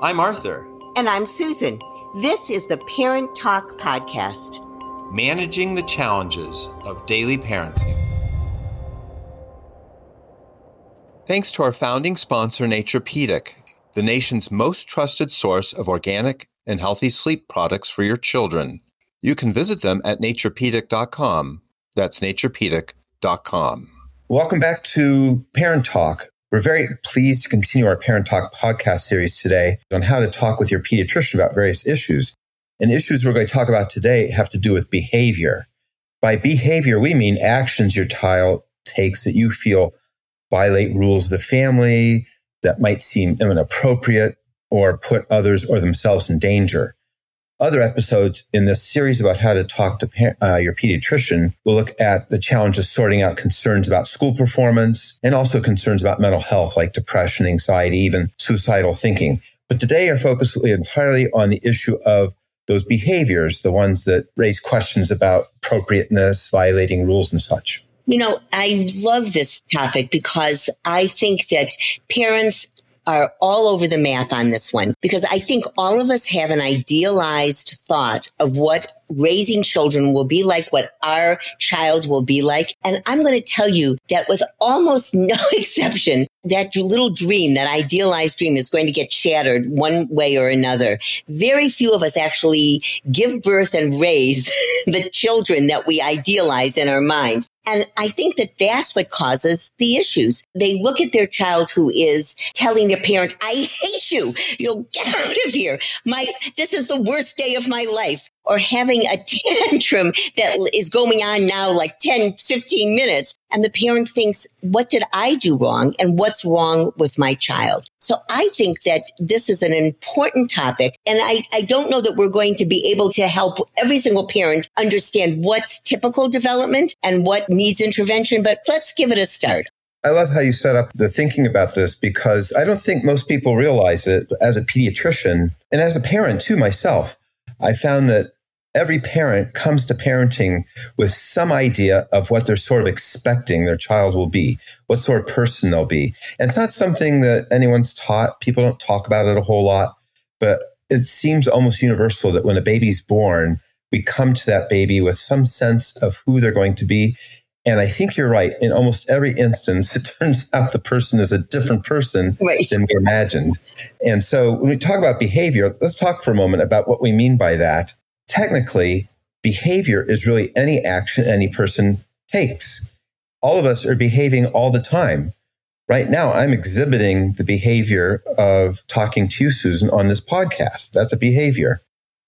I'm Arthur. And I'm Susan. This is the Parent Talk Podcast. Managing the challenges of daily parenting. Thanks to our founding sponsor, Naturepedic, the nation's most trusted source of organic and healthy sleep products for your children. You can visit them at naturepedic.com. That's naturepedic.com. Welcome back to Parent Talk. We're very pleased to continue our Parent Talk podcast series today on how to talk with your pediatrician about various issues. And the issues we're going to talk about today have to do with behavior. By behavior, we mean actions your child takes that you feel violate rules of the family, that might seem inappropriate, or put others or themselves in danger other episodes in this series about how to talk to uh, your pediatrician, we'll look at the challenge of sorting out concerns about school performance and also concerns about mental health like depression, anxiety, even suicidal thinking. But today our focus will entirely on the issue of those behaviors, the ones that raise questions about appropriateness, violating rules and such. You know, I love this topic because I think that parents are all over the map on this one because I think all of us have an idealized thought of what raising children will be like, what our child will be like. And I'm going to tell you that with almost no exception, that little dream, that idealized dream is going to get shattered one way or another. Very few of us actually give birth and raise the children that we idealize in our mind. And I think that that's what causes the issues. They look at their child who is telling their parent, I hate you. You know, get out of here. My, this is the worst day of my life or having a tantrum that is going on now like 10, 15 minutes. And the parent thinks, what did I do wrong? And what's wrong with my child? So I think that this is an important topic. And I, I don't know that we're going to be able to help every single parent understand what's typical development and what needs intervention, but let's give it a start. I love how you set up the thinking about this because I don't think most people realize it as a pediatrician and as a parent too myself. I found that every parent comes to parenting with some idea of what they're sort of expecting their child will be, what sort of person they'll be. And it's not something that anyone's taught. People don't talk about it a whole lot, but it seems almost universal that when a baby's born, we come to that baby with some sense of who they're going to be. And I think you're right. In almost every instance, it turns out the person is a different person right. than we imagined. And so when we talk about behavior, let's talk for a moment about what we mean by that technically, behavior is really any action any person takes. All of us are behaving all the time. Right now, I'm exhibiting the behavior of talking to you, Susan, on this podcast. That's a behavior.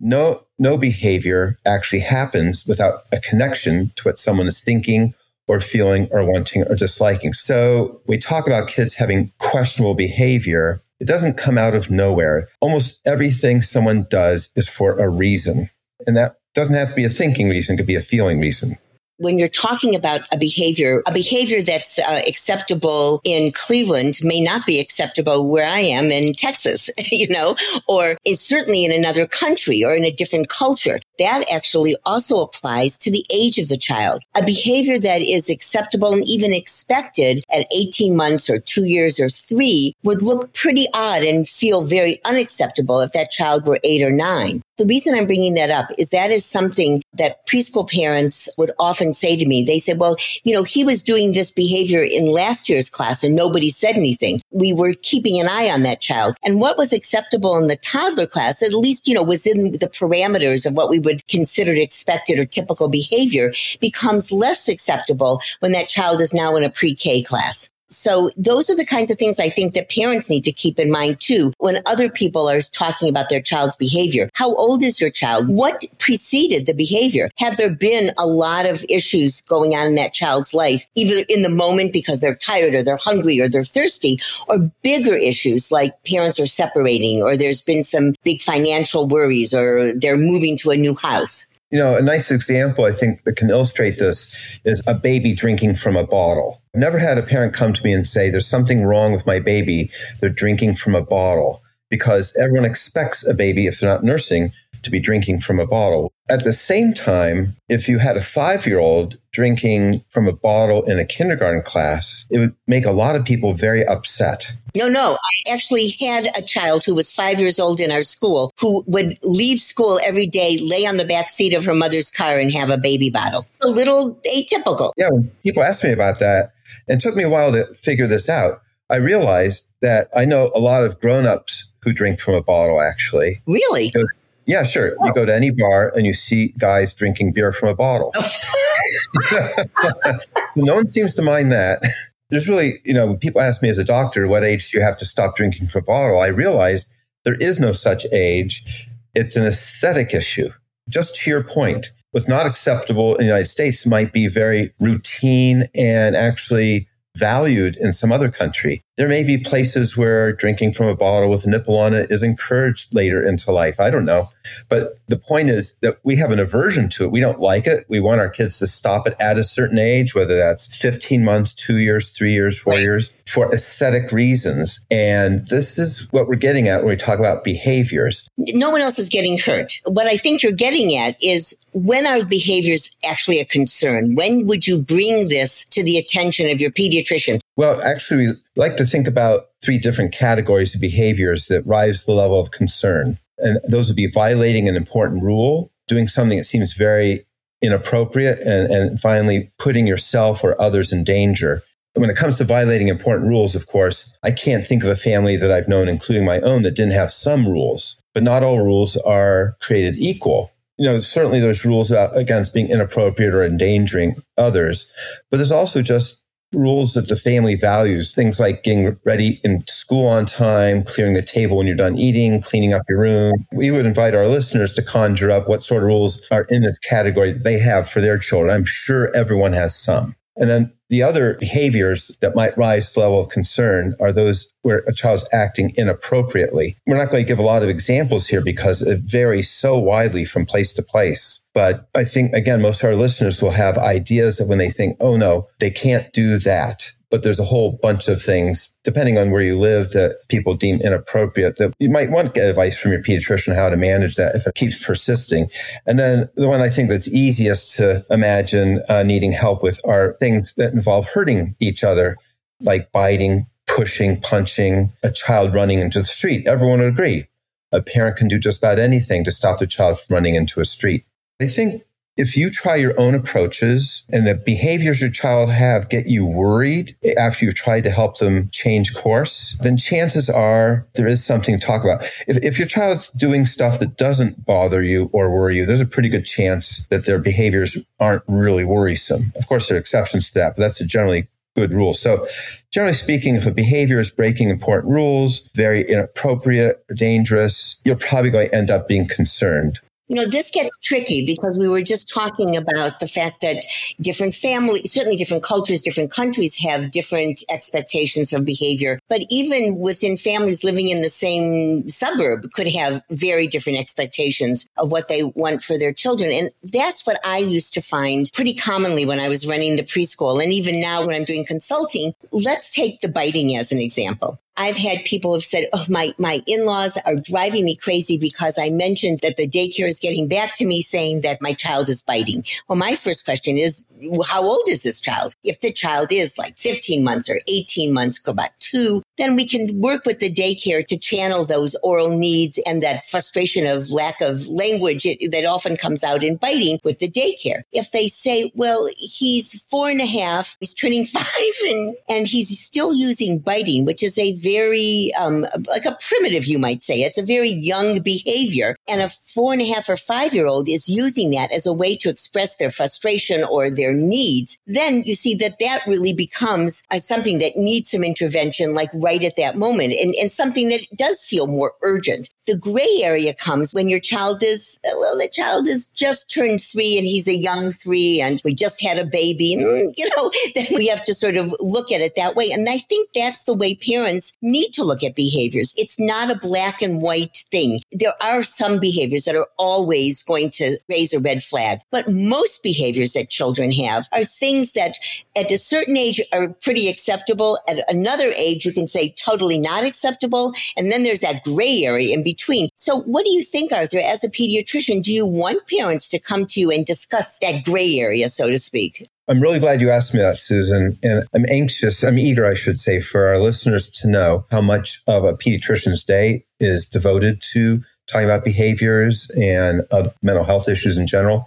No, no behavior actually happens without a connection to what someone is thinking or feeling or wanting or disliking. So we talk about kids having questionable behavior. It doesn't come out of nowhere. Almost everything someone does is for a reason. And that doesn't have to be a thinking reason, it could be a feeling reason when you're talking about a behavior, a behavior that's uh, acceptable in Cleveland may not be acceptable where I am in Texas, you know, or is certainly in another country or in a different culture. That actually also applies to the age of the child. A behavior that is acceptable and even expected at 18 months or two years or three would look pretty odd and feel very unacceptable if that child were eight or nine. The reason I'm bringing that up is that is something that preschool parents would often say to me. They said, well, you know, he was doing this behavior in last year's class and nobody said anything. We were keeping an eye on that child. And what was acceptable in the toddler class, at least, you know, was in the parameters of what we consider expected or typical behavior becomes less acceptable when that child is now in a pre-K class. So those are the kinds of things I think that parents need to keep in mind too when other people are talking about their child's behavior. How old is your child? What preceded the behavior? Have there been a lot of issues going on in that child's life, either in the moment because they're tired or they're hungry or they're thirsty, or bigger issues like parents are separating or there's been some big financial worries or they're moving to a new house? You know, a nice example I think that can illustrate this is a baby drinking from a bottle. I've never had a parent come to me and say, There's something wrong with my baby. They're drinking from a bottle because everyone expects a baby, if they're not nursing, to be drinking from a bottle. At the same time, if you had a five year old drinking from a bottle in a kindergarten class, it would make a lot of people very upset. No, no. I actually had a child who was five years old in our school who would leave school every day, lay on the back seat of her mother's car, and have a baby bottle. A little atypical. Yeah, when people ask me about that, it took me a while to figure this out. I realized that I know a lot of grown ups who drink from a bottle, actually. Really? So, yeah, sure. Oh. You go to any bar and you see guys drinking beer from a bottle. Oh. no one seems to mind that. There's really, you know, when people ask me as a doctor, what age do you have to stop drinking from a bottle? I realize there is no such age. It's an aesthetic issue. Just to your point, what's not acceptable in the United States might be very routine and actually valued in some other country. There may be places where drinking from a bottle with a nipple on it is encouraged later into life. I don't know. But the point is that we have an aversion to it. We don't like it. We want our kids to stop it at a certain age, whether that's 15 months, two years, three years, four years, for aesthetic reasons. And this is what we're getting at when we talk about behaviors. No one else is getting hurt. What I think you're getting at is when are behaviors actually a concern? When would you bring this to the attention of your pediatrician? Well, actually, we like to think about three different categories of behaviors that rise to the level of concern. And those would be violating an important rule, doing something that seems very inappropriate, and, and finally, putting yourself or others in danger. When it comes to violating important rules, of course, I can't think of a family that I've known, including my own, that didn't have some rules. But not all rules are created equal you know, certainly there's rules against being inappropriate or endangering others, but there's also just rules of the family values, things like getting ready in school on time, clearing the table when you're done eating, cleaning up your room. We would invite our listeners to conjure up what sort of rules are in this category that they have for their children. I'm sure everyone has some. And then the other behaviors that might rise to the level of concern are those where a child's acting inappropriately. We're not going to give a lot of examples here because it varies so widely from place to place. But I think, again, most of our listeners will have ideas of when they think, oh no, they can't do that but there's a whole bunch of things, depending on where you live, that people deem inappropriate that you might want to get advice from your pediatrician how to manage that if it keeps persisting. And then the one I think that's easiest to imagine uh, needing help with are things that involve hurting each other, like biting, pushing, punching, a child running into the street. Everyone would agree. A parent can do just about anything to stop the child from running into a street. I think if you try your own approaches and the behaviors your child have get you worried after you've tried to help them change course, then chances are there is something to talk about. If, if your child's doing stuff that doesn't bother you or worry you, there's a pretty good chance that their behaviors aren't really worrisome. Of course, there are exceptions to that, but that's a generally good rule. So, generally speaking, if a behavior is breaking important rules, very inappropriate, or dangerous, you're probably going to end up being concerned. You know, this gets tricky because we were just talking about the fact that different families, certainly different cultures, different countries have different expectations of behavior. But even within families living in the same suburb could have very different expectations of what they want for their children. And that's what I used to find pretty commonly when I was running the preschool. And even now when I'm doing consulting, let's take the biting as an example. I've had people have said, Oh, my, my in-laws are driving me crazy because I mentioned that the daycare is getting back to me saying that my child is biting. Well, my first question is, how old is this child? If the child is like 15 months or 18 months, go about two, then we can work with the daycare to channel those oral needs and that frustration of lack of language that often comes out in biting with the daycare. If they say, well, he's four and a half, he's turning five and, and he's still using biting, which is a very, um, like a primitive, you might say. It's a very young behavior. And a four and a half or five year old is using that as a way to express their frustration or their needs. Then you see that that really becomes something that needs some intervention, like right at that moment and, and something that does feel more urgent. The gray area comes when your child is, well, the child is just turned three and he's a young three and we just had a baby. And, you know, then we have to sort of look at it that way. And I think that's the way parents need to look at behaviors. It's not a black and white thing. There are some behaviors that are always going to raise a red flag, but most behaviors that children have are things that at a certain age are pretty acceptable. At another age, you can say totally not acceptable. And then there's that gray area in between. So what do you think, Arthur, as a pediatrician? Do you want parents to come to you and discuss that gray area, so to speak? I'm really glad you asked me that, Susan. And I'm anxious, I'm eager, I should say, for our listeners to know how much of a pediatrician's day is devoted to talking about behaviors and uh, mental health issues in general.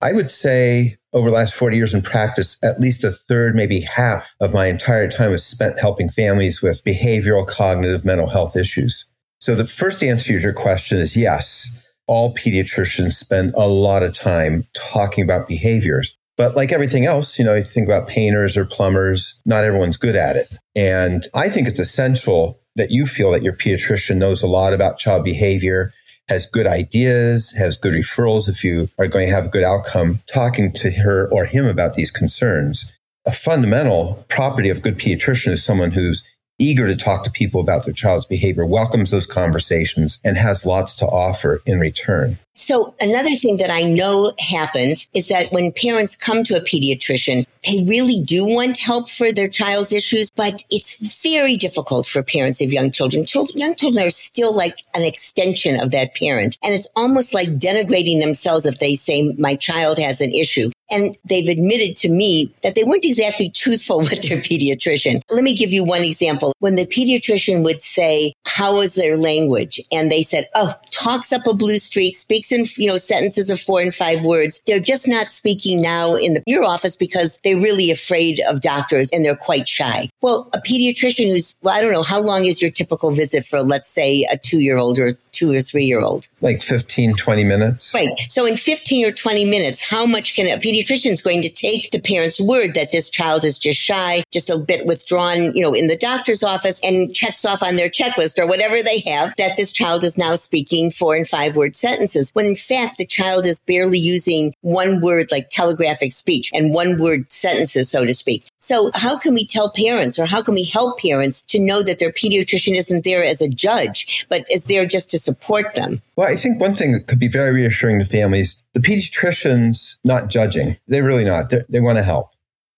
I would say over the last 40 years in practice, at least a third, maybe half of my entire time was spent helping families with behavioral, cognitive, mental health issues. So the first answer to your question is yes. All pediatricians spend a lot of time talking about behaviors. But like everything else, you know, you think about painters or plumbers, not everyone's good at it. And I think it's essential that you feel that your pediatrician knows a lot about child behavior, has good ideas, has good referrals if you are going to have a good outcome talking to her or him about these concerns. A fundamental property of a good pediatrician is someone who's eager to talk to people about their child's behavior, welcomes those conversations, and has lots to offer in return. So another thing that I know happens is that when parents come to a pediatrician, they really do want help for their child's issues, but it's very difficult for parents of young children. children. Young children are still like an extension of that parent. And it's almost like denigrating themselves if they say, my child has an issue. And they've admitted to me that they weren't exactly truthful with their pediatrician. Let me give you one example. When the pediatrician would say, how is their language? And they said, oh, talks up a blue streak, speaks in, you know, sentences of four and five words. They're just not speaking now in the, your office because they're really afraid of doctors and they're quite shy. Well, a pediatrician who's, well, I don't know, how long is your typical visit for, let's say, a two year old or two or three year old? Like 15, 20 minutes. Right. So in 15 or 20 minutes, how much can a pediatrician is going to take the parent's word that this child is just shy, just a bit withdrawn, you know, in the doctor's office and checks off on their checklist or whatever they have that this child is now speaking four and five word sentences when in fact the child is barely using one word like telegraphic speech and one word sentences, so to speak. So how can we tell parents or how can we help parents to know that their pediatrician isn't there as a judge, but is there just to support them? Well, I think one thing that could be very reassuring to families, the pediatrician's not judging. They're really not. They're, they want to help.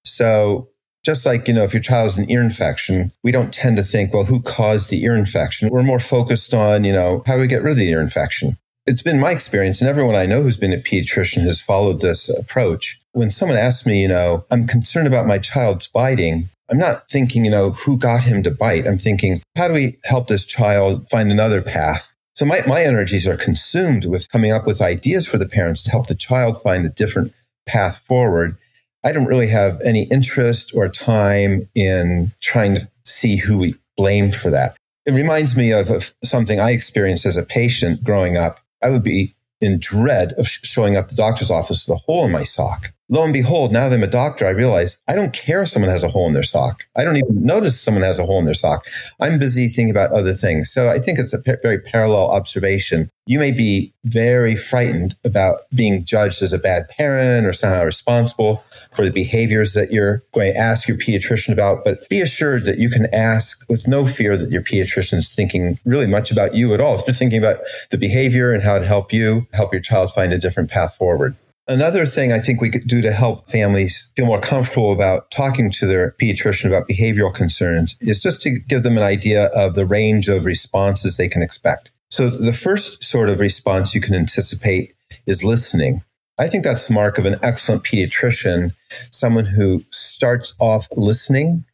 So just like, you know, if your child has an ear infection, we don't tend to think, well, who caused the ear infection? We're more focused on, you know, how do we get rid of the ear infection? It's been my experience, and everyone I know who's been a pediatrician has followed this approach. When someone asks me, you know, I'm concerned about my child's biting, I'm not thinking, you know, who got him to bite. I'm thinking, how do we help this child find another path? So my, my energies are consumed with coming up with ideas for the parents to help the child find a different path forward. I don't really have any interest or time in trying to see who we blame for that. It reminds me of, of something I experienced as a patient growing up. I would be in dread of showing up the doctor's office with a hole in my sock. Lo and behold, now that I'm a doctor, I realize I don't care if someone has a hole in their sock. I don't even notice someone has a hole in their sock. I'm busy thinking about other things. So I think it's a very parallel observation. You may be very frightened about being judged as a bad parent or somehow responsible for the behaviors that you're going to ask your pediatrician about, but be assured that you can ask with no fear that your pediatrician is thinking really much about you at all. They're thinking about the behavior and how to help you, help your child find a different path forward. Another thing I think we could do to help families feel more comfortable about talking to their pediatrician about behavioral concerns is just to give them an idea of the range of responses they can expect. So the first sort of response you can anticipate is listening. I think that's the mark of an excellent pediatrician, someone who starts off listening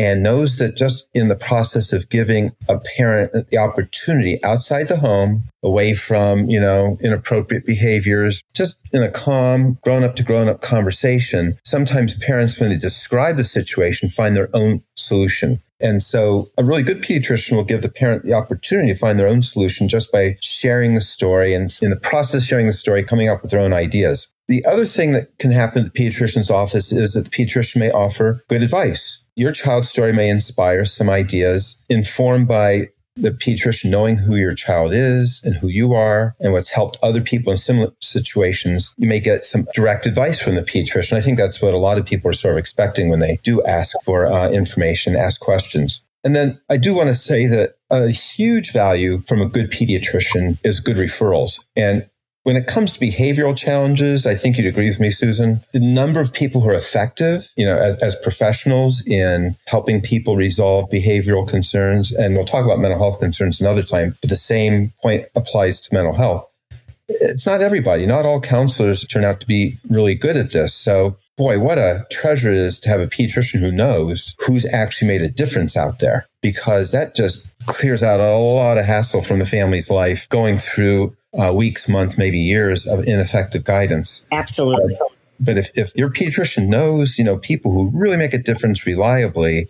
and knows that just in the process of giving a parent the opportunity outside the home, away from, you know, inappropriate behaviors, just in a calm, grown up to grown up conversation, sometimes parents, when they describe the situation, find their own solution. And so a really good pediatrician will give the parent the opportunity to find their own solution just by sharing the story and in the process sharing the story, coming up with their own ideas. The other thing that can happen at the pediatrician's office is that the pediatrician may offer good advice. Your child's story may inspire some ideas informed by the pediatrician knowing who your child is and who you are and what's helped other people in similar situations, you may get some direct advice from the pediatrician. I think that's what a lot of people are sort of expecting when they do ask for uh, information, ask questions. And then I do want to say that a huge value from a good pediatrician is good referrals. And When it comes to behavioral challenges, I think you'd agree with me, Susan. The number of people who are effective, you know, as, as professionals in helping people resolve behavioral concerns, and we'll talk about mental health concerns another time, but the same point applies to mental health. It's not everybody. Not all counselors turn out to be really good at this. So boy, what a treasure it is to have a pediatrician who knows who's actually made a difference out there because that just clears out a lot of hassle from the family's life going through uh, weeks, months, maybe years of ineffective guidance. Absolutely. But if, if your pediatrician knows, you know, people who really make a difference reliably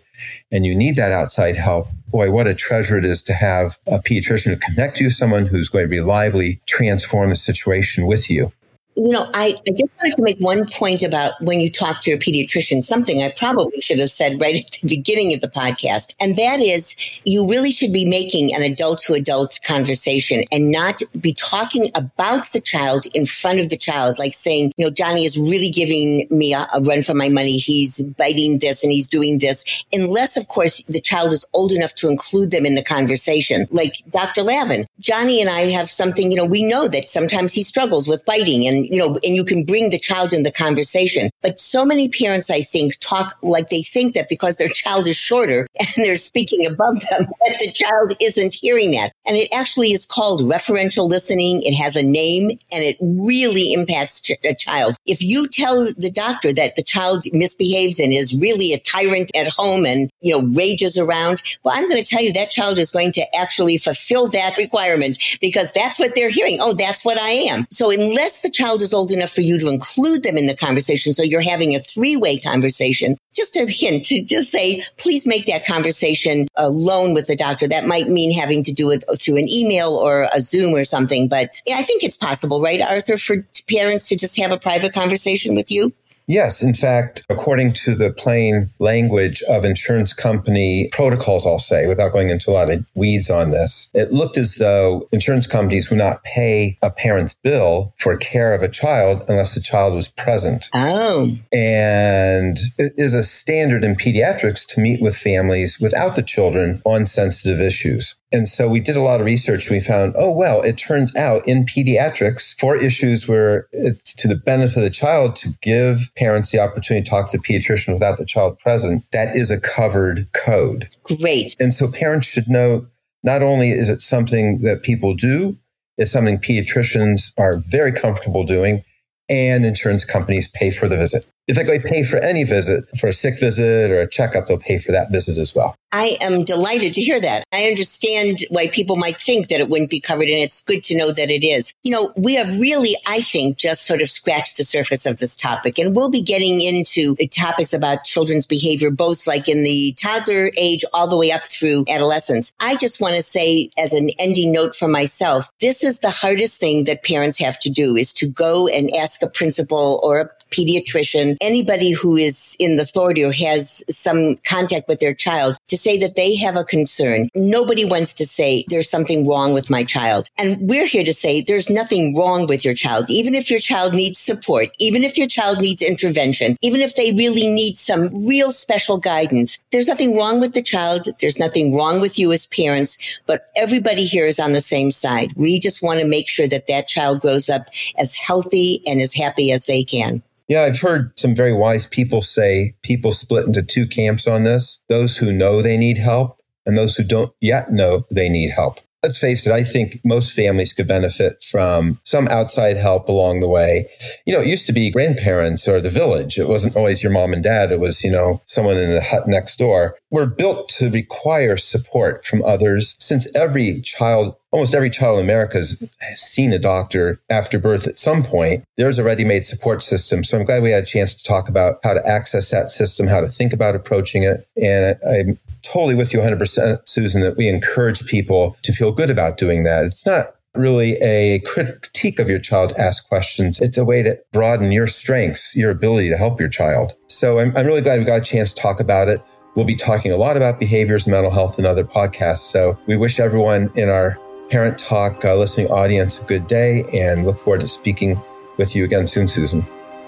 and you need that outside help, boy, what a treasure it is to have a pediatrician to connect you with someone who's going to reliably transform the situation with you. You know, I, I just wanted to make one point about when you talk to your pediatrician, something I probably should have said right at the beginning of the podcast. And that is you really should be making an adult to adult conversation and not be talking about the child in front of the child, like saying, you know, Johnny is really giving me a, a run for my money. He's biting this and he's doing this. Unless, of course, the child is old enough to include them in the conversation. Like Dr. Lavin, Johnny and I have something, you know, we know that sometimes he struggles with biting and you know, and you can bring the child in the conversation. But so many parents, I think, talk like they think that because their child is shorter and they're speaking above them, that the child isn't hearing that. And it actually is called referential listening. It has a name and it really impacts a child. If you tell the doctor that the child misbehaves and is really a tyrant at home and, you know, rages around, well, I'm going to tell you that child is going to actually fulfill that requirement because that's what they're hearing. Oh, that's what I am. So unless the child child is old enough for you to include them in the conversation. So you're having a three way conversation. Just a hint to just say, please make that conversation alone with the doctor. That might mean having to do it through an email or a Zoom or something. But yeah, I think it's possible, right, Arthur, for parents to just have a private conversation with you? Yes, in fact, according to the plain language of insurance company protocols, I'll say, without going into a lot of weeds on this, it looked as though insurance companies would not pay a parent's bill for care of a child unless the child was present. Oh. And it is a standard in pediatrics to meet with families without the children on sensitive issues. And so we did a lot of research. We found, oh, well, it turns out in pediatrics, for issues where it's to the benefit of the child to give parents the opportunity to talk to the pediatrician without the child present, that is a covered code. Great. And so parents should know not only is it something that people do, it's something pediatricians are very comfortable doing, and insurance companies pay for the visit. If they pay for any visit, for a sick visit or a checkup, they'll pay for that visit as well. I am delighted to hear that. I understand why people might think that it wouldn't be covered, and it's good to know that it is. You know, we have really, I think, just sort of scratched the surface of this topic, and we'll be getting into topics about children's behavior, both like in the toddler age all the way up through adolescence. I just want to say, as an ending note for myself, this is the hardest thing that parents have to do is to go and ask a principal or a pediatrician, anybody who is in the authority or has some contact with their child to say that they have a concern. Nobody wants to say there's something wrong with my child. And we're here to say there's nothing wrong with your child. Even if your child needs support, even if your child needs intervention, even if they really need some real special guidance, there's nothing wrong with the child. There's nothing wrong with you as parents, but everybody here is on the same side. We just want to make sure that that child grows up as healthy and as happy as they can. Yeah, I've heard some very wise people say people split into two camps on this those who know they need help and those who don't yet know they need help let's face it, I think most families could benefit from some outside help along the way. You know, it used to be grandparents or the village. It wasn't always your mom and dad. It was, you know, someone in the hut next door. We're built to require support from others since every child almost every child in America has seen a doctor after birth at some point. There's a ready made support system. So I'm glad we had a chance to talk about how to access that system, how to think about approaching it. And I'm totally with you 100%, Susan, that we encourage people to feel good about doing that. It's not really a critique of your child to ask questions. It's a way to broaden your strengths, your ability to help your child. So I'm, I'm really glad we got a chance to talk about it. We'll be talking a lot about behaviors, mental health, and other podcasts. So we wish everyone in our Parent Talk uh, listening audience a good day and look forward to speaking with you again soon, Susan.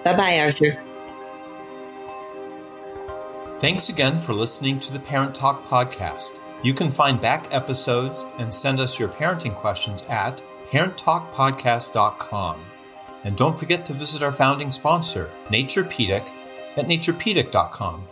Bye bye, Arthur. Thanks again for listening to the Parent Talk podcast. You can find back episodes and send us your parenting questions at parenttalkpodcast.com. And don't forget to visit our founding sponsor, Naturepedic, at naturepedic.com